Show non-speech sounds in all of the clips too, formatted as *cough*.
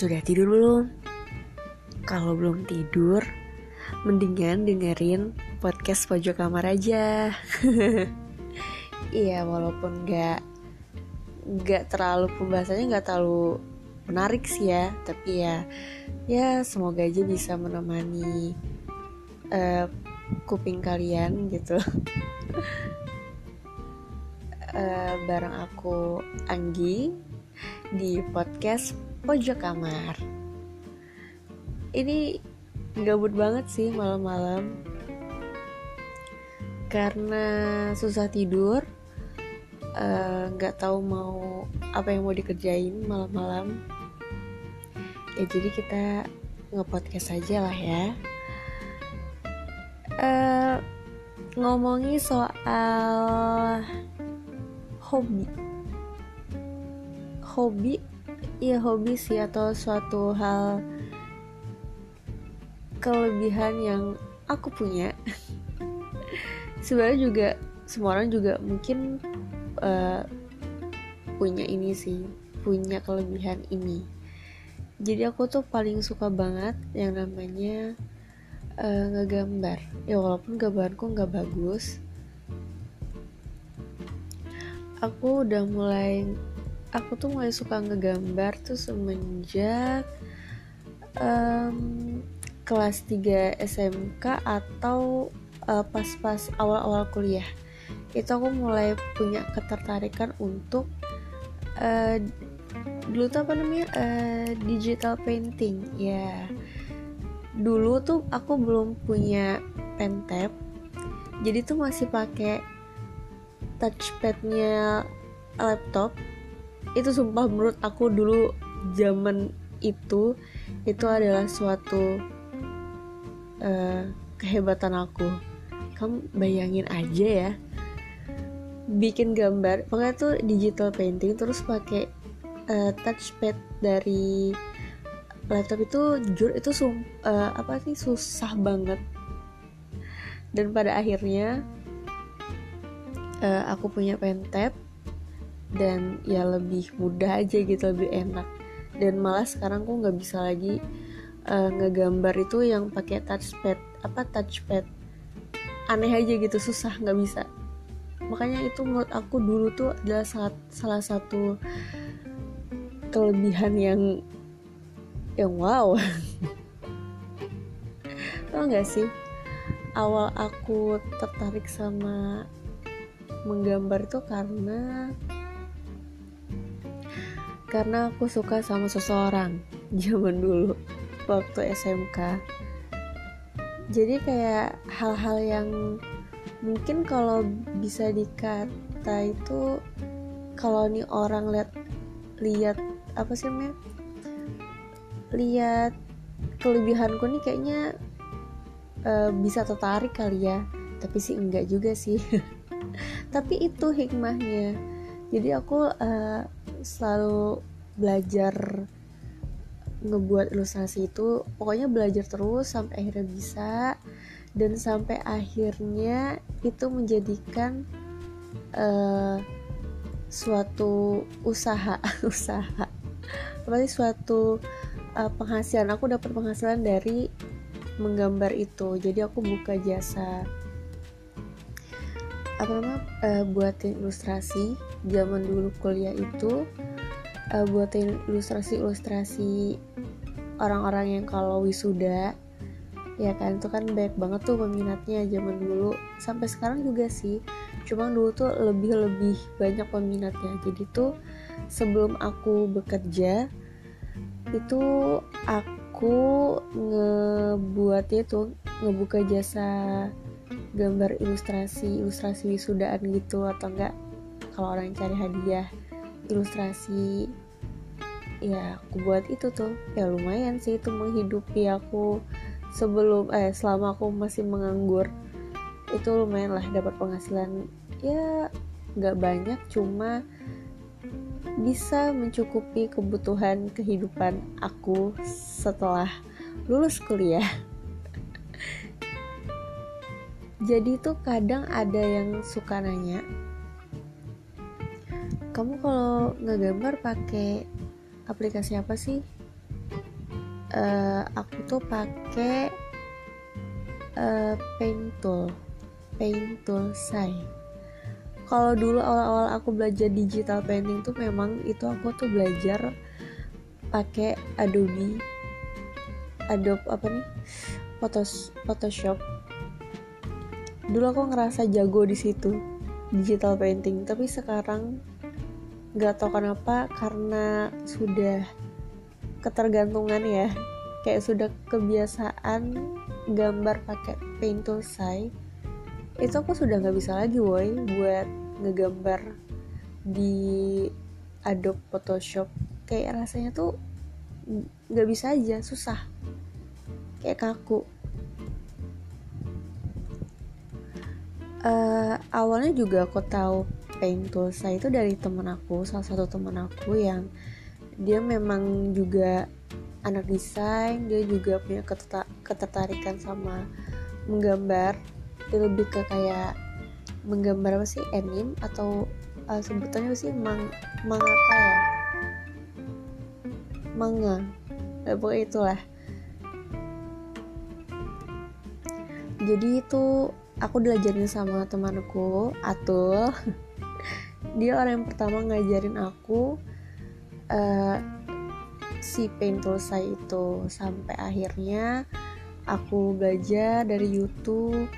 Sudah tidur belum? Kalau belum tidur, mendingan dengerin podcast pojok kamar aja. *laughs* Iya, walaupun nggak nggak terlalu pembahasannya nggak terlalu menarik sih ya, tapi ya ya semoga aja bisa menemani uh, kuping kalian gitu. uh, *laughs* bareng aku Anggi di podcast pojok kamar. Ini gabut banget sih malam-malam. Karena susah tidur Eh, nggak uh, tahu mau apa yang mau dikerjain malam-malam. Ya jadi kita ngepodcast aja lah ya. Uh, ngomongin soal hobi. Hobi ya hobi sih atau suatu hal kelebihan yang aku punya. *laughs* Sebenarnya juga semua orang juga mungkin uh, punya ini sih punya kelebihan ini. Jadi aku tuh paling suka banget yang namanya uh, ngegambar. Ya walaupun gambarku nggak bagus aku udah mulai aku tuh mulai suka ngegambar tuh semenjak um, kelas 3 SMK atau uh, pas-pas awal-awal kuliah. Itu aku mulai punya ketertarikan untuk uh, dulu tuh apa namanya uh, digital painting ya. Dulu tuh aku belum punya pen tab jadi tuh masih pakai touchpadnya laptop itu sumpah menurut aku dulu zaman itu itu adalah suatu uh, kehebatan aku. Kamu bayangin aja ya. Bikin gambar pokoknya tuh digital painting terus pakai uh, touchpad dari laptop itu jujur itu sum, uh, apa sih susah banget. Dan pada akhirnya uh, aku punya pen tab dan ya lebih mudah aja gitu lebih enak. Dan malah sekarang aku nggak bisa lagi uh, ngegambar itu yang pakai touchpad apa touchpad. Aneh aja gitu susah nggak bisa. Makanya itu menurut aku dulu tuh adalah salah, salah satu kelebihan yang yang wow. *laughs* Tau gak sih? Awal aku tertarik sama menggambar itu karena karena aku suka sama seseorang *laughs* zaman dulu waktu SMK jadi kayak hal-hal yang mungkin kalau bisa dikata itu kalau nih orang lihat lihat apa sih namanya? Lihat kelebihanku nih kayaknya uh, bisa tertarik kali ya. Tapi sih enggak juga sih. *laughs* Tapi itu hikmahnya. Jadi aku uh, selalu belajar ngebuat ilustrasi itu pokoknya belajar terus sampai akhirnya bisa. Dan sampai akhirnya itu menjadikan uh, suatu usaha *laughs* usaha. Berarti suatu uh, penghasilan. Aku dapat penghasilan dari menggambar itu. Jadi aku buka jasa apa namanya uh, buatin ilustrasi zaman dulu kuliah itu uh, buatin ilustrasi ilustrasi orang-orang yang kalau wisuda ya kan? Itu kan baik banget tuh peminatnya zaman dulu. Sampai sekarang juga sih cuma dulu tuh lebih lebih banyak peminatnya. Jadi tuh sebelum aku bekerja itu aku ngebuatnya tuh ngebuka jasa gambar ilustrasi ilustrasi wisudaan gitu atau enggak kalau orang cari hadiah ilustrasi ya aku buat itu tuh. Ya lumayan sih itu menghidupi aku sebelum eh selama aku masih menganggur. Itu lumayan lah dapat penghasilan. Ya nggak banyak cuma bisa mencukupi kebutuhan kehidupan aku setelah lulus kuliah. *laughs* Jadi tuh kadang ada yang suka nanya kamu kalau ngegambar pakai aplikasi apa sih? Uh, aku tuh pakai uh, paint tool. Paint tool say kalau dulu awal-awal aku belajar digital painting tuh memang itu aku tuh belajar pakai Adobe Adobe apa nih? Photos Photoshop. Dulu aku ngerasa jago di situ digital painting. Tapi sekarang nggak tahu kenapa karena sudah ketergantungan ya. Kayak sudah kebiasaan gambar pakai paint tool say itu aku sudah nggak bisa lagi woi buat ngegambar di Adobe Photoshop. Kayak rasanya tuh nggak bisa aja susah. Kayak kaku. Uh, awalnya juga aku tahu paint tools itu dari temen aku salah satu temen aku yang dia memang juga anak desain dia juga punya ketertarikan sama menggambar. Dia lebih ke kayak menggambar apa sih anime atau uh, sebutannya sih mang manga apa ya? Manga. Ya, pokoknya itulah. Jadi itu aku diajarin sama temanku Atul *laughs* dia orang yang pertama ngajarin aku uh, si paint saya itu. Sampai akhirnya aku belajar dari YouTube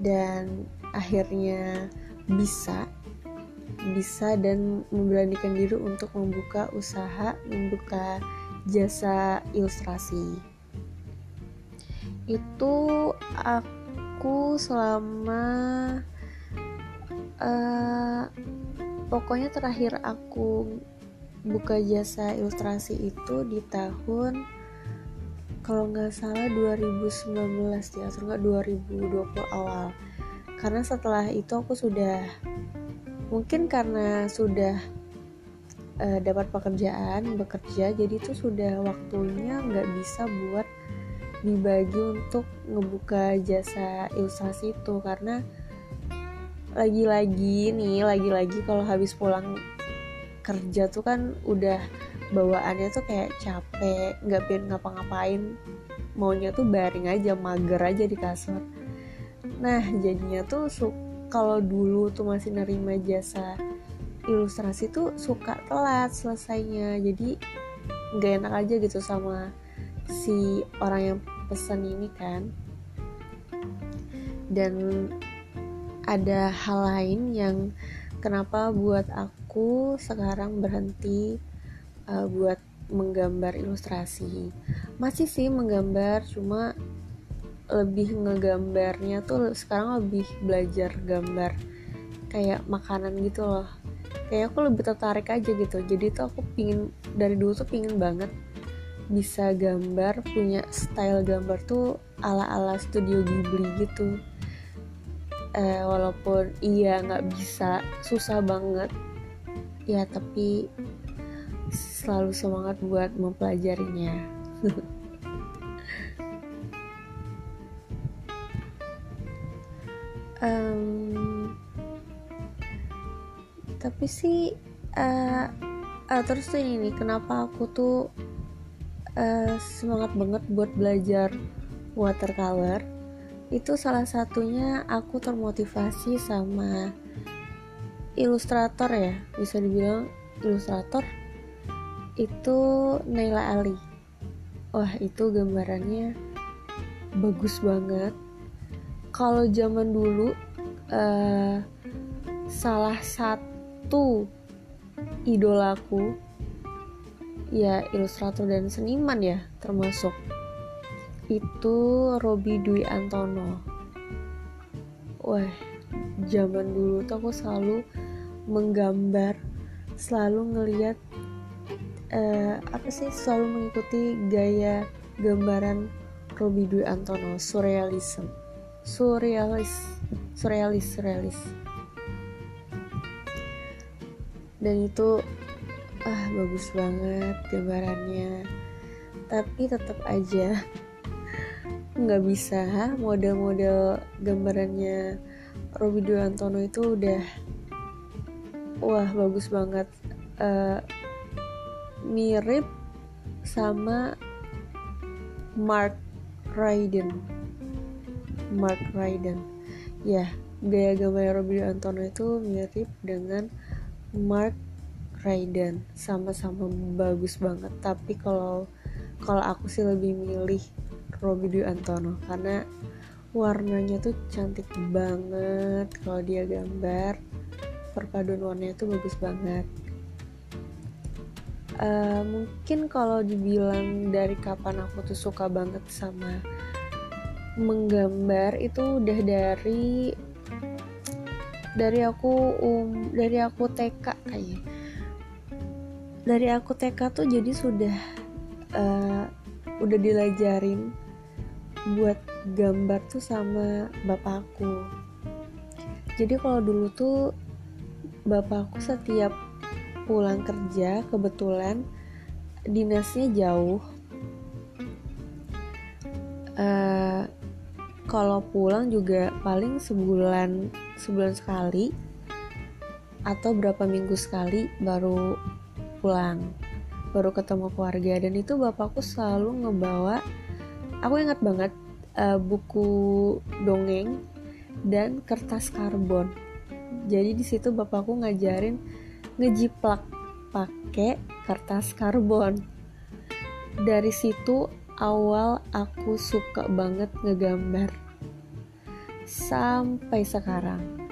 dan akhirnya bisa bisa dan memberanikan diri untuk membuka usaha membuka jasa ilustrasi. Itu aku selama uh, pokoknya terakhir aku buka jasa ilustrasi itu di tahun kalau nggak salah 2019 ya atau nggak 2020 awal. Karena setelah itu aku sudah mungkin karena sudah uh, dapat pekerjaan bekerja jadi itu sudah waktunya nggak bisa buat dibagi untuk ngebuka jasa ilustrasi itu. Karena lagi-lagi nih lagi-lagi kalau habis pulang kerja tuh kan udah bawaannya tuh kayak capek nggak pengen ngapa-ngapain. Maunya tuh baring aja mager aja di kasur. Nah jadinya tuh kalau dulu tuh masih nerima jasa ilustrasi tuh suka telat selesainya. Jadi nggak enak aja gitu sama si orang yang pesan ini kan. Dan ada hal lain yang kenapa buat aku sekarang berhenti uh, buat menggambar ilustrasi? Masih sih menggambar cuma lebih ngegambarnya tuh sekarang lebih belajar gambar kayak makanan gitu loh. Kayak aku lebih tertarik aja gitu. Jadi tuh aku pingin dari dulu tuh pingin banget bisa gambar punya style gambar tuh ala ala studio Ghibli gitu eh, walaupun iya nggak bisa susah banget. Ya tapi selalu semangat buat mempelajarinya. *laughs* Um, tapi sih uh, uh, terus tuh ini kenapa aku tuh uh, semangat banget buat belajar watercolor itu salah satunya aku termotivasi sama ilustrator ya bisa dibilang ilustrator. Itu Naila Ali. Wah itu gambarannya bagus banget. Kalau zaman dulu uh, salah satu idolaku ya ilustrator dan seniman ya termasuk itu Robi Dwi Antono. Wah zaman dulu tuh aku selalu menggambar selalu ngeliat uh, apa sih selalu mengikuti gaya gambaran Robi Dwi Antono surrealism. Surrealis surrealis surrealis. Dan itu ah bagus banget gambarannya. Tapi tetap aja nggak bisa. Model-model gambarannya Robi Antono itu udah wah bagus banget. Uh, mirip sama Mark Ryden Mark Ryden ya gaya gambar Robby Antono itu mirip dengan Mark Ryden sama-sama bagus banget. Tapi kalau kalau aku sih lebih milih Robby Dwi Antono karena warnanya tuh cantik banget. Kalau dia gambar perpaduan warnanya tuh bagus banget. Uh, mungkin kalau dibilang dari kapan aku tuh suka banget sama menggambar itu udah dari dari aku um dari aku TK kayaknya. Dari aku TK tuh jadi sudah uh, udah dilajarin buat gambar tuh sama bapakku jadi kalau dulu tuh bapakku setiap pulang kerja kebetulan dinasnya jauh. Uh, kalau pulang juga paling sebulan sebulan sekali atau berapa minggu sekali baru pulang baru ketemu keluarga. Dan itu bapakku selalu ngebawa aku ingat banget uh, buku dongeng dan kertas karbon. Jadi di situ bapakku ngajarin ngejiplak pakai kertas karbon. Dari situ awal aku suka banget ngegambar. Sampai sekarang